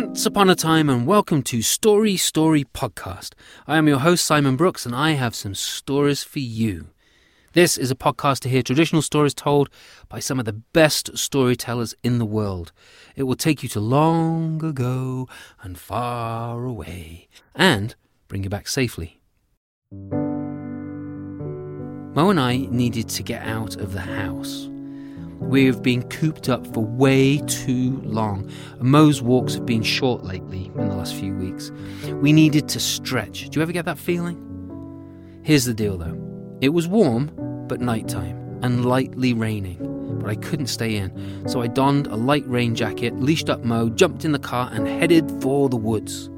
Once upon a time, and welcome to Story Story Podcast. I am your host, Simon Brooks, and I have some stories for you. This is a podcast to hear traditional stories told by some of the best storytellers in the world. It will take you to long ago and far away and bring you back safely. Mo and I needed to get out of the house. We've been cooped up for way too long. Mo's walks have been short lately in the last few weeks. We needed to stretch. Do you ever get that feeling? Here's the deal though it was warm, but nighttime, and lightly raining. But I couldn't stay in, so I donned a light rain jacket, leashed up Mo, jumped in the car, and headed for the woods.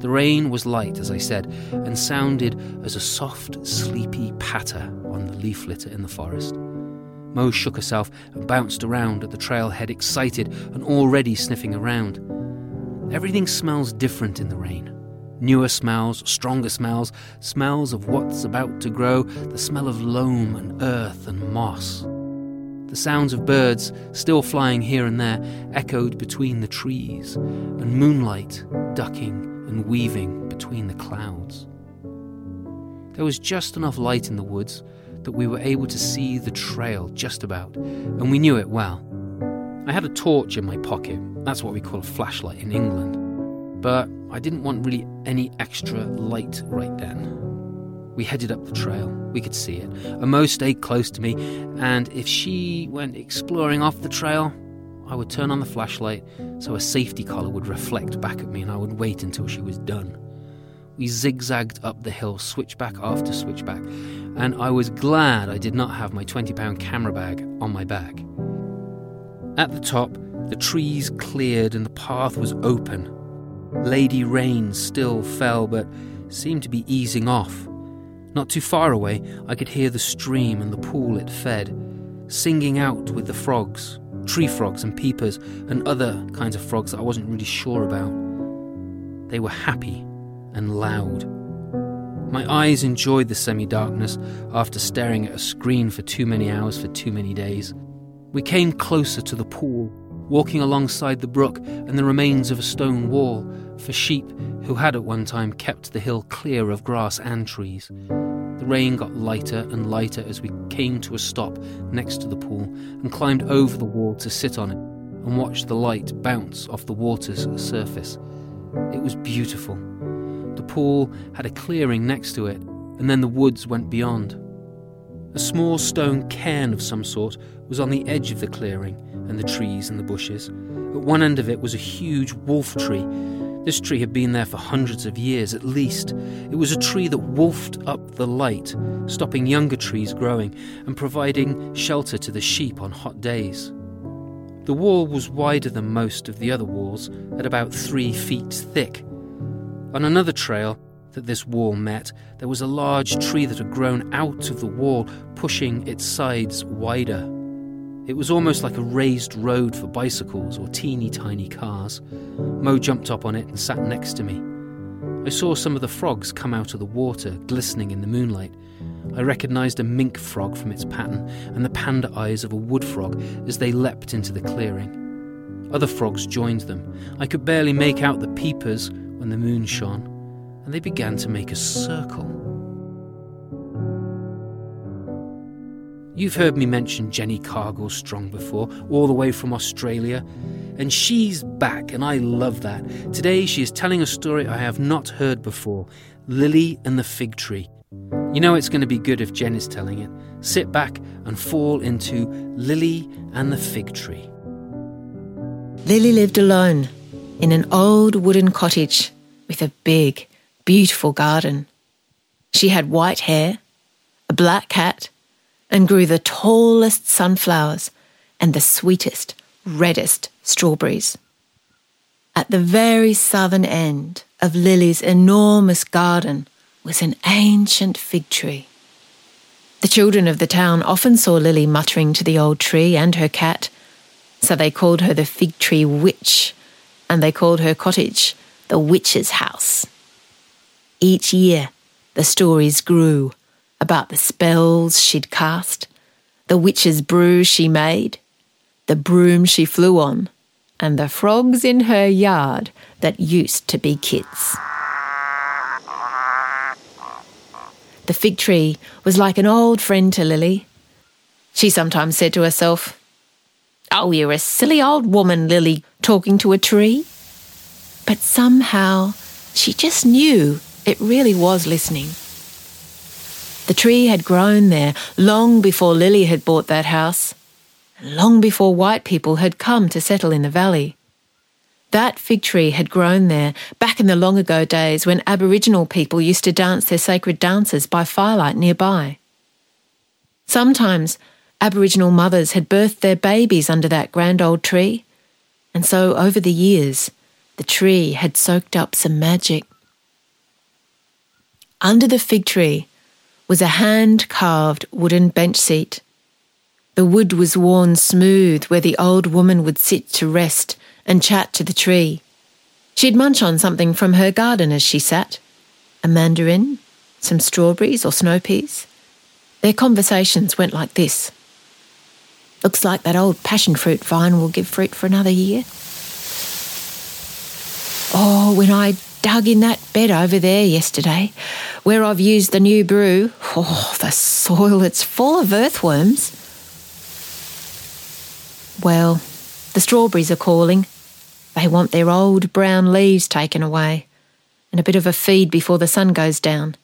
The rain was light, as I said, and sounded as a soft, sleepy patter on the leaf litter in the forest. Mo shook herself and bounced around at the trailhead, excited and already sniffing around. Everything smells different in the rain. Newer smells, stronger smells, smells of what's about to grow, the smell of loam and earth and moss. The sounds of birds, still flying here and there, echoed between the trees, and moonlight ducking and weaving between the clouds. There was just enough light in the woods that we were able to see the trail just about, and we knew it well. I had a torch in my pocket, that's what we call a flashlight in England, but I didn't want really any extra light right then. We headed up the trail. We could see it. Amo stayed close to me, and if she went exploring off the trail, I would turn on the flashlight so a safety collar would reflect back at me and I would wait until she was done. We zigzagged up the hill, switchback after switchback, and I was glad I did not have my £20 camera bag on my back. At the top, the trees cleared and the path was open. Lady rain still fell, but seemed to be easing off. Not too far away, I could hear the stream and the pool it fed, singing out with the frogs, tree frogs and peepers, and other kinds of frogs that I wasn't really sure about. They were happy and loud. My eyes enjoyed the semi darkness after staring at a screen for too many hours for too many days. We came closer to the pool, walking alongside the brook and the remains of a stone wall for sheep who had at one time kept the hill clear of grass and trees. The rain got lighter and lighter as we came to a stop next to the pool and climbed over the wall to sit on it and watch the light bounce off the water's surface. It was beautiful. Pool had a clearing next to it, and then the woods went beyond. A small stone cairn of some sort was on the edge of the clearing and the trees and the bushes. At one end of it was a huge wolf tree. This tree had been there for hundreds of years at least. It was a tree that wolfed up the light, stopping younger trees growing and providing shelter to the sheep on hot days. The wall was wider than most of the other walls, at about three feet thick. On another trail that this wall met, there was a large tree that had grown out of the wall, pushing its sides wider. It was almost like a raised road for bicycles or teeny tiny cars. Mo jumped up on it and sat next to me. I saw some of the frogs come out of the water, glistening in the moonlight. I recognized a mink frog from its pattern and the panda eyes of a wood frog as they leapt into the clearing. Other frogs joined them. I could barely make out the peepers when the moon shone, and they began to make a circle. You've heard me mention Jenny Cargill Strong before, all the way from Australia, and she's back, and I love that. Today she is telling a story I have not heard before Lily and the Fig Tree. You know it's going to be good if Jen is telling it. Sit back and fall into Lily and the Fig Tree. Lily lived alone in an old wooden cottage with a big, beautiful garden. She had white hair, a black cat, and grew the tallest sunflowers and the sweetest, reddest strawberries. At the very southern end of Lily's enormous garden was an ancient fig tree. The children of the town often saw Lily muttering to the old tree and her cat, so they called her the fig tree witch, and they called her cottage the witch's house. Each year, the stories grew about the spells she'd cast, the witch's brew she made, the broom she flew on, and the frogs in her yard that used to be kids. The fig tree was like an old friend to Lily. She sometimes said to herself, Oh, you're a silly old woman, Lily, talking to a tree. But somehow she just knew it really was listening. The tree had grown there long before Lily had bought that house, long before white people had come to settle in the valley. That fig tree had grown there back in the long ago days when Aboriginal people used to dance their sacred dances by firelight nearby. Sometimes Aboriginal mothers had birthed their babies under that grand old tree, and so over the years, the tree had soaked up some magic. Under the fig tree was a hand carved wooden bench seat. The wood was worn smooth where the old woman would sit to rest and chat to the tree. She'd munch on something from her garden as she sat a mandarin, some strawberries or snow peas. Their conversations went like this Looks like that old passion fruit vine will give fruit for another year. Oh, when I dug in that bed over there yesterday, where I've used the new brew, oh, the soil, it's full of earthworms. Well, the strawberries are calling. They want their old brown leaves taken away and a bit of a feed before the sun goes down.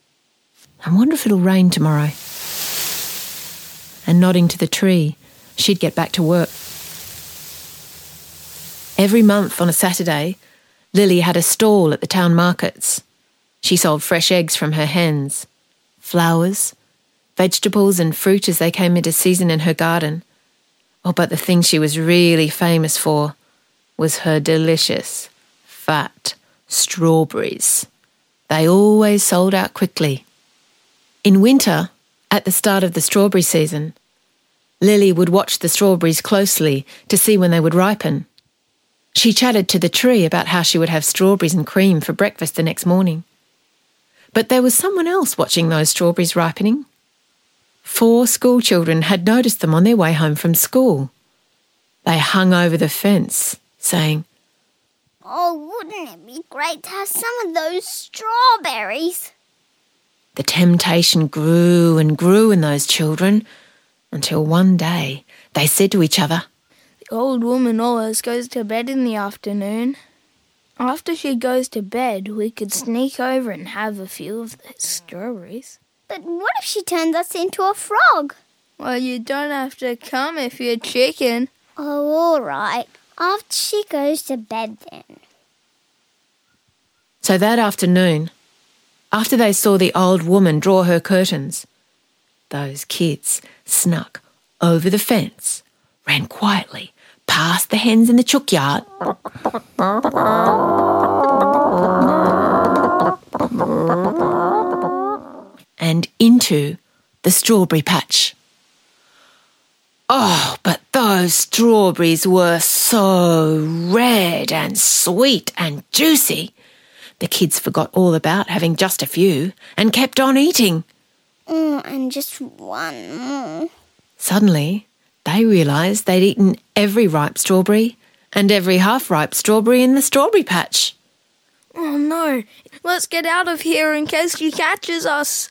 I wonder if it'll rain tomorrow. And nodding to the tree, she'd get back to work. Every month on a Saturday, Lily had a stall at the town markets. She sold fresh eggs from her hens, flowers, vegetables, and fruit as they came into season in her garden. Oh, but the thing she was really famous for was her delicious, fat strawberries. They always sold out quickly. In winter, at the start of the strawberry season, Lily would watch the strawberries closely to see when they would ripen. She chatted to the tree about how she would have strawberries and cream for breakfast the next morning. But there was someone else watching those strawberries ripening. Four school children had noticed them on their way home from school. They hung over the fence saying, Oh, wouldn't it be great to have some of those strawberries? The temptation grew and grew in those children until one day they said to each other, The old woman always goes to bed in the afternoon. After she goes to bed, we could sneak over and have a few of the strawberries. But what if she turns us into a frog? Well, you don't have to come if you're chicken. Oh, all right. After she goes to bed, then. So that afternoon, after they saw the old woman draw her curtains, those kids snuck over the fence, ran quietly past the hens in the chook yard, and into the strawberry patch. Oh, but those strawberries were so red and sweet and juicy. The kids forgot all about having just a few and kept on eating. Mm, and just one more. Suddenly, they realised they'd eaten every ripe strawberry and every half ripe strawberry in the strawberry patch. Oh no, let's get out of here in case she catches us.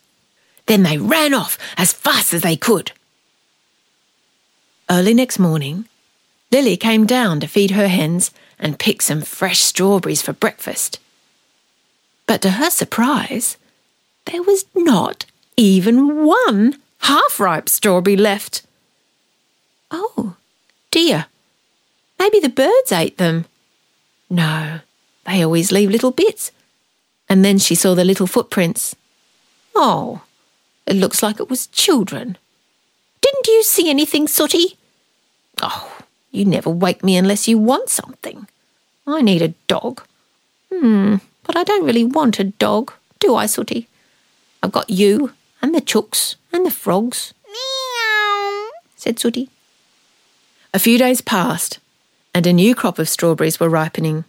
Then they ran off as fast as they could. Early next morning, Lily came down to feed her hens and pick some fresh strawberries for breakfast. But to her surprise, there was not even one half ripe strawberry left. Oh, dear. Maybe the birds ate them. No, they always leave little bits. And then she saw the little footprints. Oh, it looks like it was children. Didn't you see anything, Sooty? Oh, you never wake me unless you want something. I need a dog. Hmm, but I don't really want a dog, do I, Sooty? I've got you and the chooks and the frogs, Meow. said Sooty. A few days passed, and a new crop of strawberries were ripening.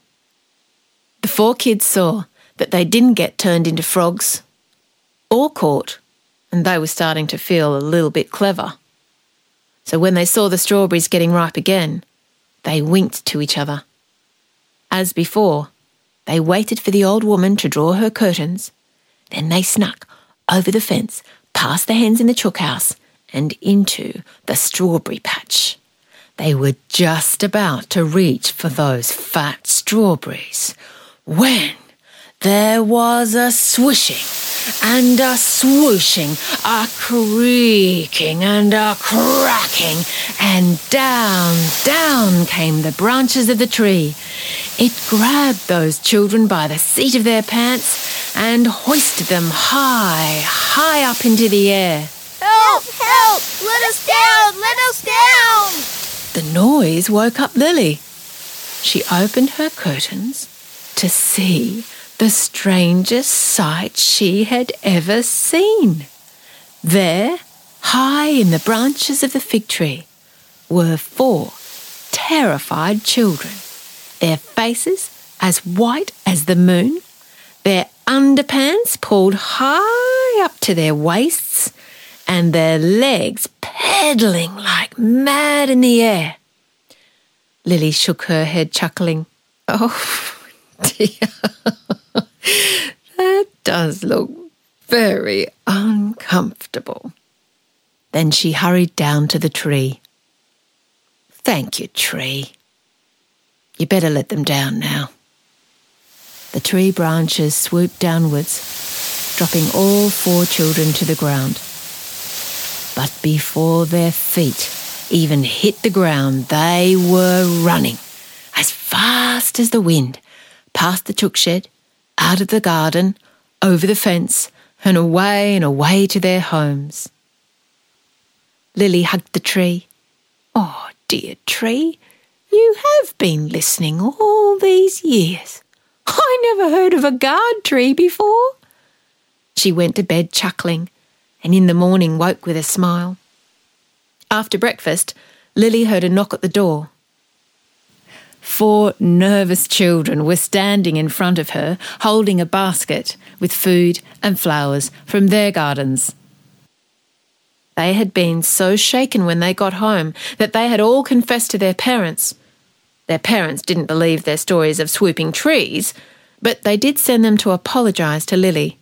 The four kids saw that they didn't get turned into frogs or caught, and they were starting to feel a little bit clever. So when they saw the strawberries getting ripe again, they winked to each other. As before, they waited for the old woman to draw her curtains. Then they snuck over the fence, past the hens in the chook house, and into the strawberry patch. They were just about to reach for those fat strawberries when there was a swishing and a swooshing, a creaking and a cracking, and down, down came the branches of the tree. It grabbed those children by the seat of their pants and hoisted them high, high up into the air. Help! Help! Let us down! Let us down! The noise woke up Lily. She opened her curtains to see the strangest sight she had ever seen. There, high in the branches of the fig tree, were four terrified children, their faces as white as the moon, their underpants pulled high up to their waists, and their legs pedaling like mad in the air. Lily shook her head, chuckling. Oh, dear. that does look very uncomfortable. Then she hurried down to the tree. Thank you, tree. You better let them down now. The tree branches swooped downwards, dropping all four children to the ground. But before their feet even hit the ground, they were running as fast as the wind, past the chook shed, out of the garden, over the fence, and away and away to their homes. Lily hugged the tree. Oh, dear tree, you have been listening all these years. I never heard of a guard tree before. She went to bed chuckling, and in the morning woke with a smile. After breakfast, Lily heard a knock at the door. Four nervous children were standing in front of her, holding a basket with food and flowers from their gardens. They had been so shaken when they got home that they had all confessed to their parents. Their parents didn't believe their stories of swooping trees, but they did send them to apologise to Lily.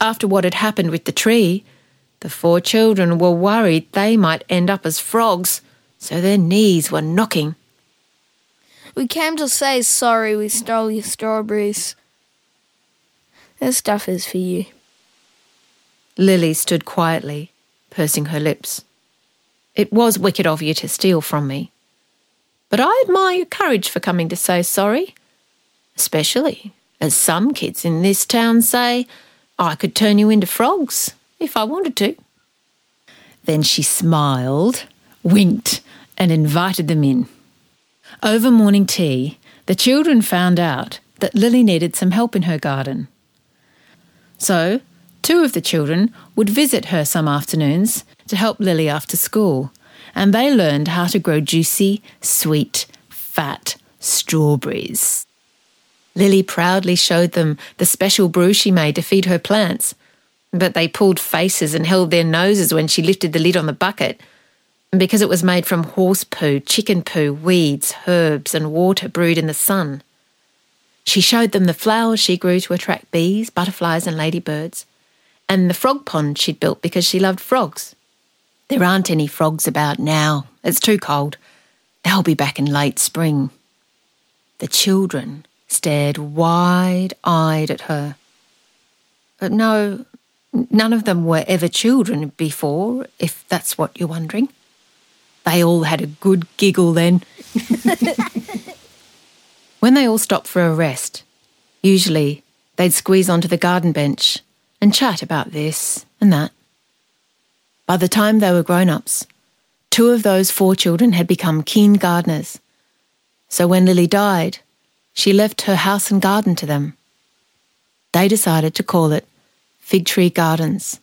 After what had happened with the tree, the four children were worried they might end up as frogs, so their knees were knocking. We came to say sorry we stole your strawberries. This stuff is for you. Lily stood quietly, pursing her lips. It was wicked of you to steal from me. But I admire your courage for coming to say sorry. Especially as some kids in this town say, I could turn you into frogs if I wanted to. Then she smiled, winked, and invited them in. Over morning tea, the children found out that Lily needed some help in her garden. So, two of the children would visit her some afternoons to help Lily after school, and they learned how to grow juicy, sweet, fat strawberries. Lily proudly showed them the special brew she made to feed her plants, but they pulled faces and held their noses when she lifted the lid on the bucket. Because it was made from horse poo, chicken poo, weeds, herbs, and water brewed in the sun. She showed them the flowers she grew to attract bees, butterflies, and ladybirds, and the frog pond she'd built because she loved frogs. There aren't any frogs about now. It's too cold. They'll be back in late spring. The children stared wide eyed at her. But no, none of them were ever children before, if that's what you're wondering. They all had a good giggle then. when they all stopped for a rest, usually they'd squeeze onto the garden bench and chat about this and that. By the time they were grown ups, two of those four children had become keen gardeners. So when Lily died, she left her house and garden to them. they decided to call it Fig Tree Gardens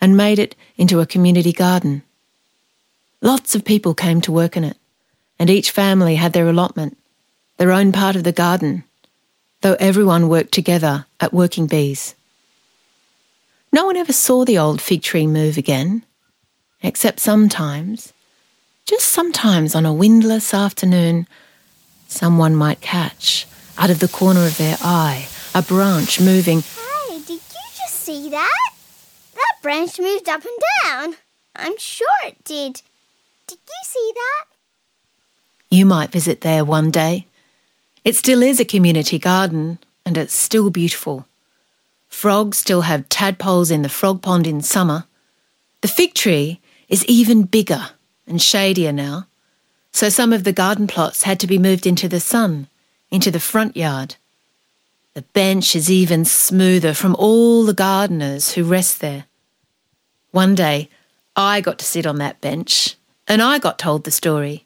and made it into a community garden. Lots of people came to work in it, and each family had their allotment, their own part of the garden, though everyone worked together at Working Bees. No one ever saw the old fig tree move again, except sometimes, just sometimes on a windless afternoon, someone might catch, out of the corner of their eye, a branch moving. Hey, did you just see that? That branch moved up and down. I'm sure it did. Did you see that? You might visit there one day. It still is a community garden, and it's still beautiful. Frogs still have tadpoles in the frog pond in summer. The fig tree is even bigger and shadier now, so some of the garden plots had to be moved into the sun, into the front yard. The bench is even smoother from all the gardeners who rest there. One day, I got to sit on that bench, and I got told the story.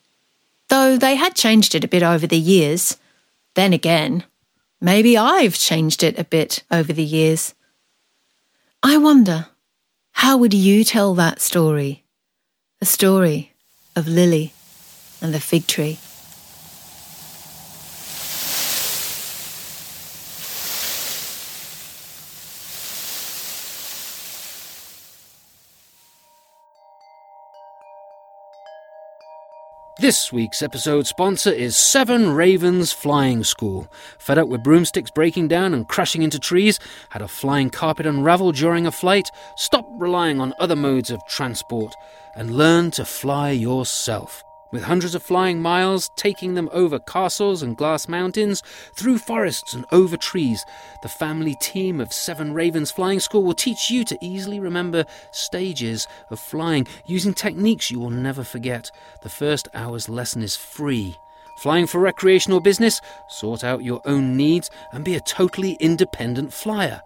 Though they had changed it a bit over the years. Then again, maybe I've changed it a bit over the years. I wonder, how would you tell that story? The story of Lily and the fig tree. This week's episode sponsor is Seven Ravens Flying School. Fed up with broomsticks breaking down and crashing into trees, had a flying carpet unravel during a flight, stop relying on other modes of transport and learn to fly yourself. With hundreds of flying miles, taking them over castles and glass mountains, through forests and over trees, the family team of Seven Ravens Flying School will teach you to easily remember stages of flying using techniques you will never forget. The first hour's lesson is free. Flying for recreational business? Sort out your own needs and be a totally independent flyer.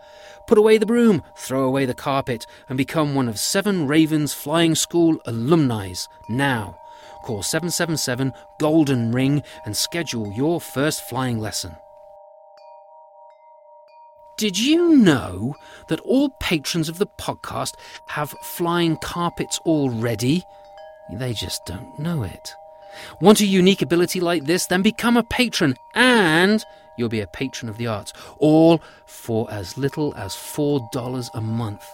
Put away the broom, throw away the carpet, and become one of Seven Ravens Flying School alumni now. Call 777 Golden Ring and schedule your first flying lesson. Did you know that all patrons of the podcast have flying carpets already? They just don't know it. Want a unique ability like this? Then become a patron and you'll be a patron of the arts, all for as little as $4 a month.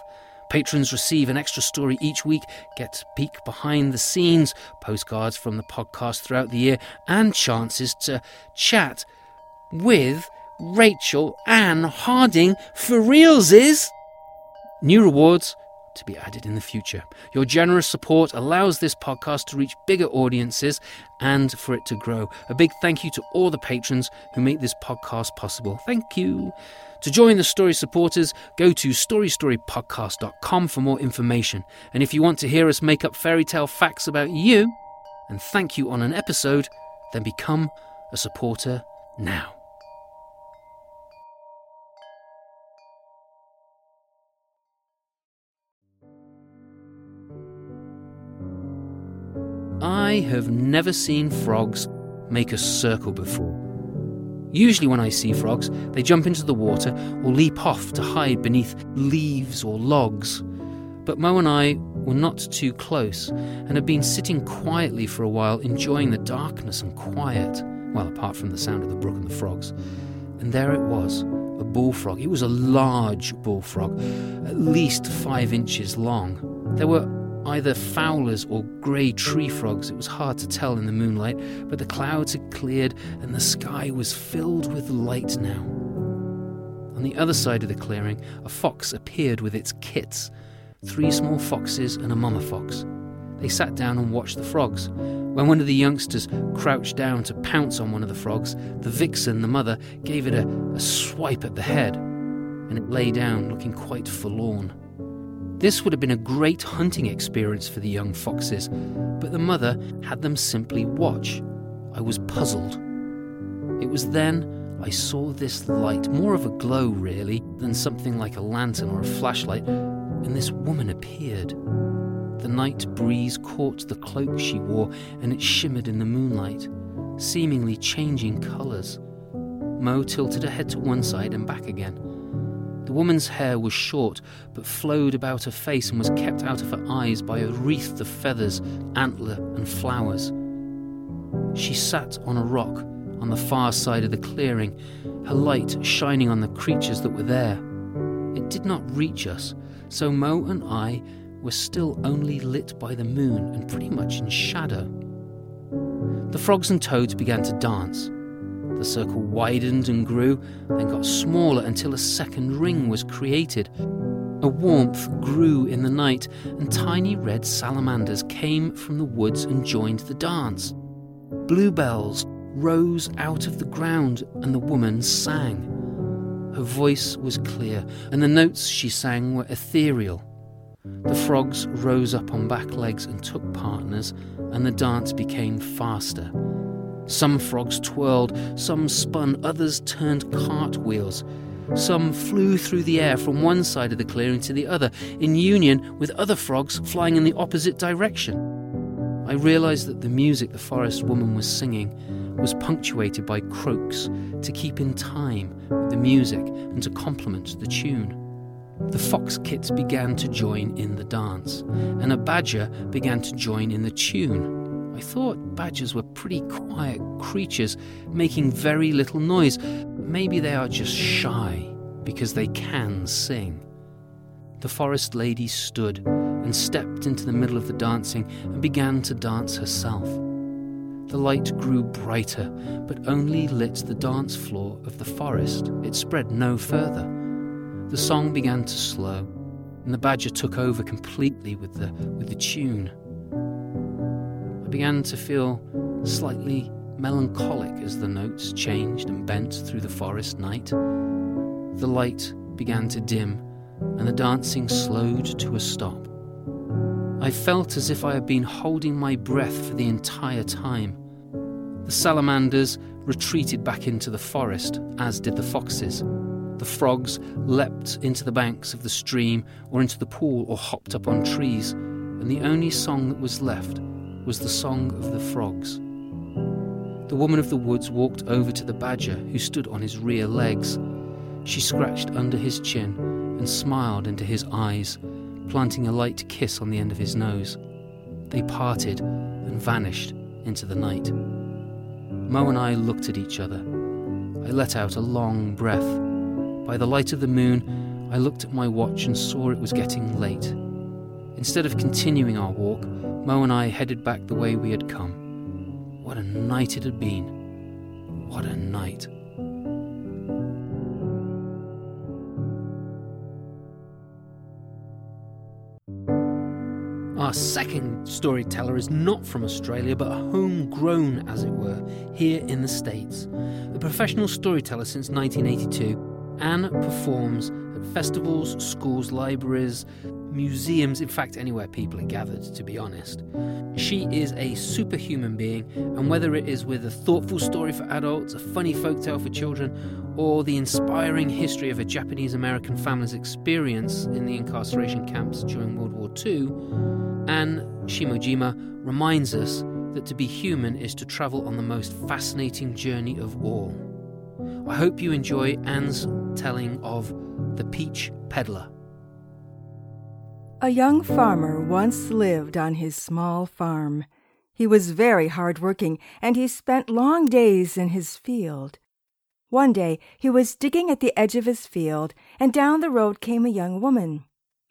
Patrons receive an extra story each week, get peek behind the scenes, postcards from the podcast throughout the year, and chances to chat with Rachel Ann Harding for realsies. New rewards to be added in the future. Your generous support allows this podcast to reach bigger audiences and for it to grow. A big thank you to all the patrons who make this podcast possible. Thank you. To join the story supporters, go to storystorypodcast.com for more information. And if you want to hear us make up fairy tale facts about you and thank you on an episode, then become a supporter now. I have never seen frogs make a circle before. Usually, when I see frogs, they jump into the water or leap off to hide beneath leaves or logs. But Mo and I were not too close and had been sitting quietly for a while, enjoying the darkness and quiet, well, apart from the sound of the brook and the frogs. And there it was, a bullfrog. It was a large bullfrog, at least five inches long. There were either fowlers or grey tree frogs. It was hard to tell in the moonlight, but the clouds had cleared and the sky was filled with light now. On the other side of the clearing, a fox appeared with its kits three small foxes and a mama fox. They sat down and watched the frogs. When one of the youngsters crouched down to pounce on one of the frogs, the vixen, the mother, gave it a, a swipe at the head, and it lay down looking quite forlorn. This would have been a great hunting experience for the young foxes, but the mother had them simply watch. I was puzzled. It was then I saw this light, more of a glow really, than something like a lantern or a flashlight, and this woman appeared. The night breeze caught the cloak she wore, and it shimmered in the moonlight, seemingly changing colours. Mo tilted her head to one side and back again. Woman's hair was short, but flowed about her face and was kept out of her eyes by a wreath of feathers, antler, and flowers. She sat on a rock on the far side of the clearing, her light shining on the creatures that were there. It did not reach us, so Mo and I were still only lit by the moon and pretty much in shadow. The frogs and toads began to dance. The circle widened and grew, then got smaller until a second ring was created. A warmth grew in the night, and tiny red salamanders came from the woods and joined the dance. Bluebells rose out of the ground, and the woman sang. Her voice was clear, and the notes she sang were ethereal. The frogs rose up on back legs and took partners, and the dance became faster. Some frogs twirled, some spun, others turned cartwheels. Some flew through the air from one side of the clearing to the other, in union with other frogs flying in the opposite direction. I realized that the music the forest woman was singing was punctuated by croaks to keep in time with the music and to complement the tune. The fox kits began to join in the dance, and a badger began to join in the tune. I thought badgers were pretty quiet creatures, making very little noise. Maybe they are just shy because they can sing. The forest lady stood and stepped into the middle of the dancing and began to dance herself. The light grew brighter, but only lit the dance floor of the forest. It spread no further. The song began to slow, and the badger took over completely with the, with the tune. I began to feel slightly melancholic as the notes changed and bent through the forest night. The light began to dim, and the dancing slowed to a stop. I felt as if I had been holding my breath for the entire time. The salamanders retreated back into the forest, as did the foxes. The frogs leapt into the banks of the stream or into the pool or hopped up on trees, and the only song that was left was the song of the frogs. The woman of the woods walked over to the badger, who stood on his rear legs. She scratched under his chin and smiled into his eyes planting a light kiss on the end of his nose. They parted and vanished into the night. Mo and I looked at each other. I let out a long breath. By the light of the moon, I looked at my watch and saw it was getting late. Instead of continuing our walk, Mo and I headed back the way we had come. What a night it had been! What a night! Our second storyteller is not from Australia, but homegrown, as it were, here in the States. A professional storyteller since 1982, Anne performs at festivals, schools, libraries, museums, in fact, anywhere people are gathered, to be honest. She is a superhuman being, and whether it is with a thoughtful story for adults, a funny folktale for children, or the inspiring history of a Japanese American family's experience in the incarceration camps during World War II, Anne Shimojima reminds us that to be human is to travel on the most fascinating journey of all. I hope you enjoy Anne's telling of The Peach Peddler. A young farmer once lived on his small farm. He was very hard-working, and he spent long days in his field. One day he was digging at the edge of his field, and down the road came a young woman.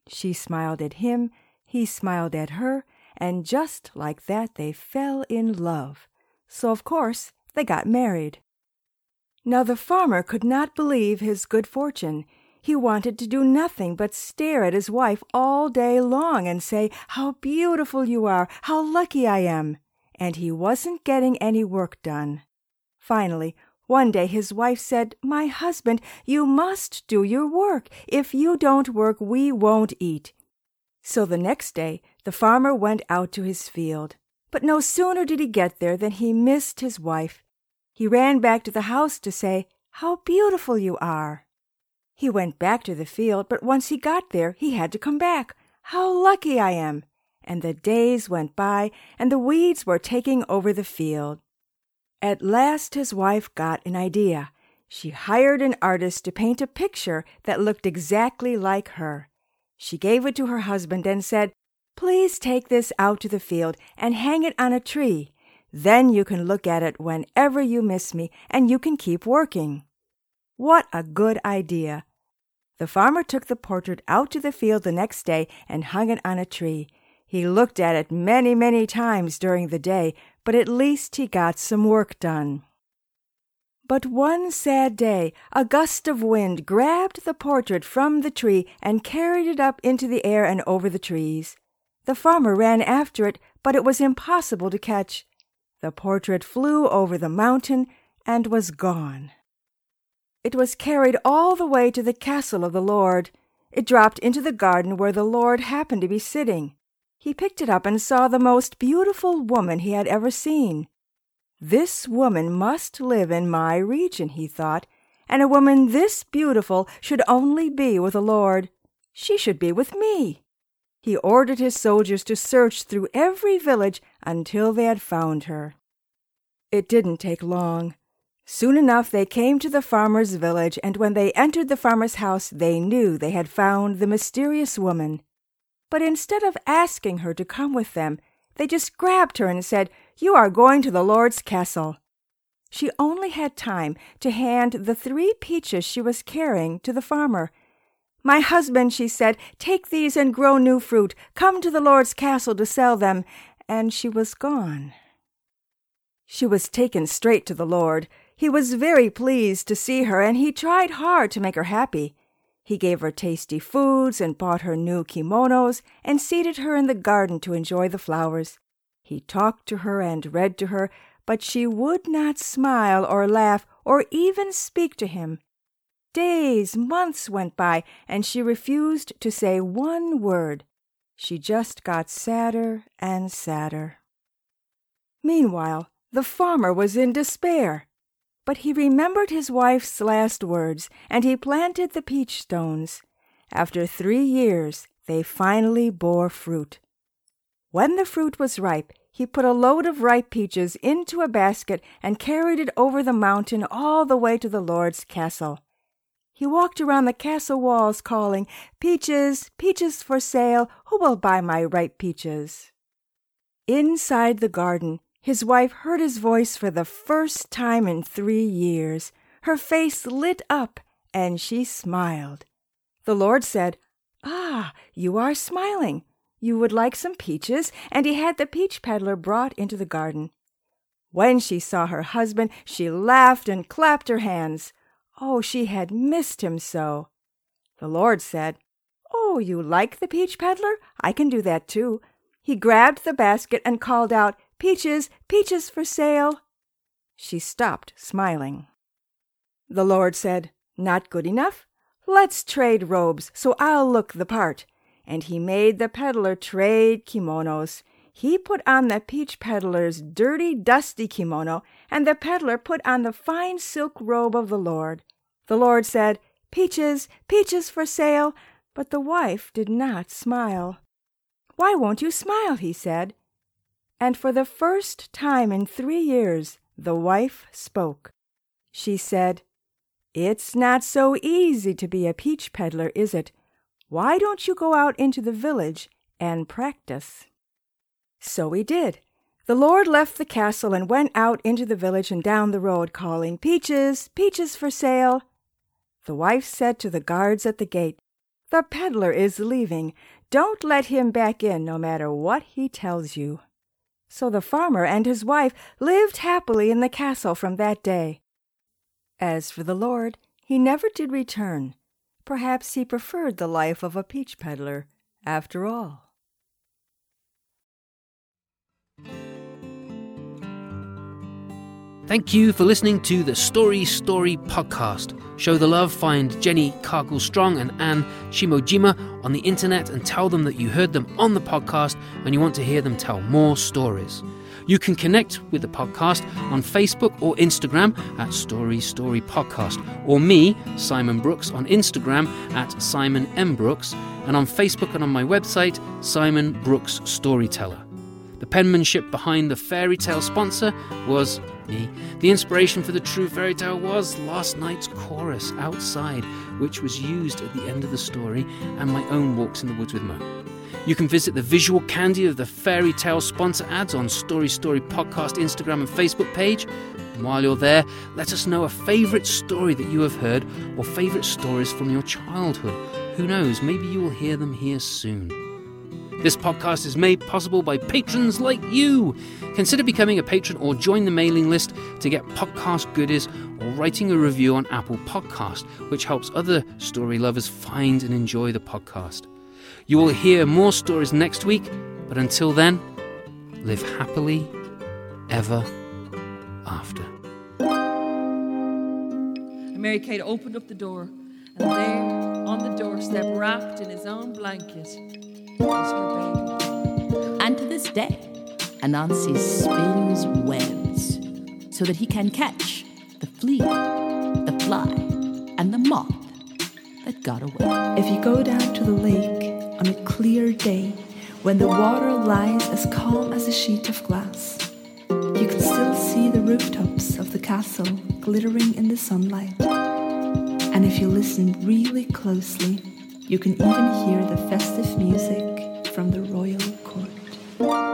She smiled at him he smiled at her, and just like that they fell in love. So, of course, they got married. Now the farmer could not believe his good fortune. He wanted to do nothing but stare at his wife all day long and say, How beautiful you are! How lucky I am! And he wasn't getting any work done. Finally, one day his wife said, My husband, you must do your work. If you don't work, we won't eat. So the next day the farmer went out to his field. But no sooner did he get there than he missed his wife. He ran back to the house to say, How beautiful you are! He went back to the field, but once he got there, he had to come back. How lucky I am! And the days went by, and the weeds were taking over the field. At last his wife got an idea. she hired an artist to paint a picture that looked exactly like her. She gave it to her husband and said, Please take this out to the field and hang it on a tree. Then you can look at it whenever you miss me and you can keep working. What a good idea! The farmer took the portrait out to the field the next day and hung it on a tree. He looked at it many, many times during the day, but at least he got some work done. But one sad day, a gust of wind grabbed the portrait from the tree and carried it up into the air and over the trees. The farmer ran after it, but it was impossible to catch. The portrait flew over the mountain and was gone. It was carried all the way to the castle of the Lord. It dropped into the garden where the Lord happened to be sitting. He picked it up and saw the most beautiful woman he had ever seen. This woman must live in my region, he thought, and a woman this beautiful should only be with the Lord. She should be with me. He ordered his soldiers to search through every village until they had found her. It didn't take long. Soon enough they came to the farmer's village, and when they entered the farmer's house, they knew they had found the mysterious woman. But instead of asking her to come with them, they just grabbed her and said, You are going to the Lord's castle. She only had time to hand the three peaches she was carrying to the farmer. My husband, she said, take these and grow new fruit. Come to the Lord's castle to sell them. And she was gone. She was taken straight to the Lord. He was very pleased to see her, and he tried hard to make her happy. He gave her tasty foods and bought her new kimonos and seated her in the garden to enjoy the flowers. He talked to her and read to her, but she would not smile or laugh or even speak to him. Days, months went by, and she refused to say one word. She just got sadder and sadder. Meanwhile, the farmer was in despair. But he remembered his wife's last words, and he planted the peach stones. After three years, they finally bore fruit. When the fruit was ripe, he put a load of ripe peaches into a basket and carried it over the mountain all the way to the Lord's castle. He walked around the castle walls calling, Peaches, peaches for sale, who will buy my ripe peaches? Inside the garden, his wife heard his voice for the first time in three years. Her face lit up, and she smiled. The Lord said, Ah, you are smiling. You would like some peaches? And he had the peach peddler brought into the garden. When she saw her husband, she laughed and clapped her hands. Oh, she had missed him so. The Lord said, Oh, you like the peach peddler? I can do that too. He grabbed the basket and called out, Peaches, peaches for sale. She stopped, smiling. The Lord said, Not good enough? Let's trade robes so I'll look the part. And he made the peddler trade kimonos. He put on the peach peddler's dirty, dusty kimono, and the peddler put on the fine silk robe of the Lord. The Lord said, Peaches, peaches for sale. But the wife did not smile. Why won't you smile? he said. And for the first time in three years, the wife spoke. She said, It's not so easy to be a peach peddler, is it? Why don't you go out into the village and practice? So he did. The Lord left the castle and went out into the village and down the road, calling, Peaches, peaches for sale. The wife said to the guards at the gate, The peddler is leaving. Don't let him back in, no matter what he tells you. So the farmer and his wife lived happily in the castle from that day. As for the Lord, he never did return. Perhaps he preferred the life of a peach peddler, after all. Thank you for listening to the Story Story podcast. Show the love, find Jenny Cargill Strong and Anne Shimojima on the internet and tell them that you heard them on the podcast and you want to hear them tell more stories. You can connect with the podcast on Facebook or Instagram at Story Story Podcast, or me, Simon Brooks, on Instagram at Simon M. Brooks, and on Facebook and on my website, Simon Brooks Storyteller. The penmanship behind the fairy tale sponsor was The inspiration for the true fairy tale was last night's chorus outside, which was used at the end of the story, and my own walks in the woods with Mo. You can visit the visual candy of the fairy tale sponsor ads on Story Story Podcast Instagram and Facebook page. And while you're there, let us know a favourite story that you have heard or favourite stories from your childhood. Who knows, maybe you will hear them here soon. This podcast is made possible by patrons like you. Consider becoming a patron or join the mailing list to get podcast goodies or writing a review on Apple Podcast, which helps other story lovers find and enjoy the podcast. You will hear more stories next week, but until then, live happily ever after. And Mary Kate opened up the door, and there, on the doorstep, wrapped in his own blanket. And to this day, Anansi spins webs so that he can catch the flea, the fly, and the moth that got away. If you go down to the lake on a clear day when the water lies as calm as a sheet of glass, you can still see the rooftops of the castle glittering in the sunlight. And if you listen really closely, you can even hear the festive music from the royal court.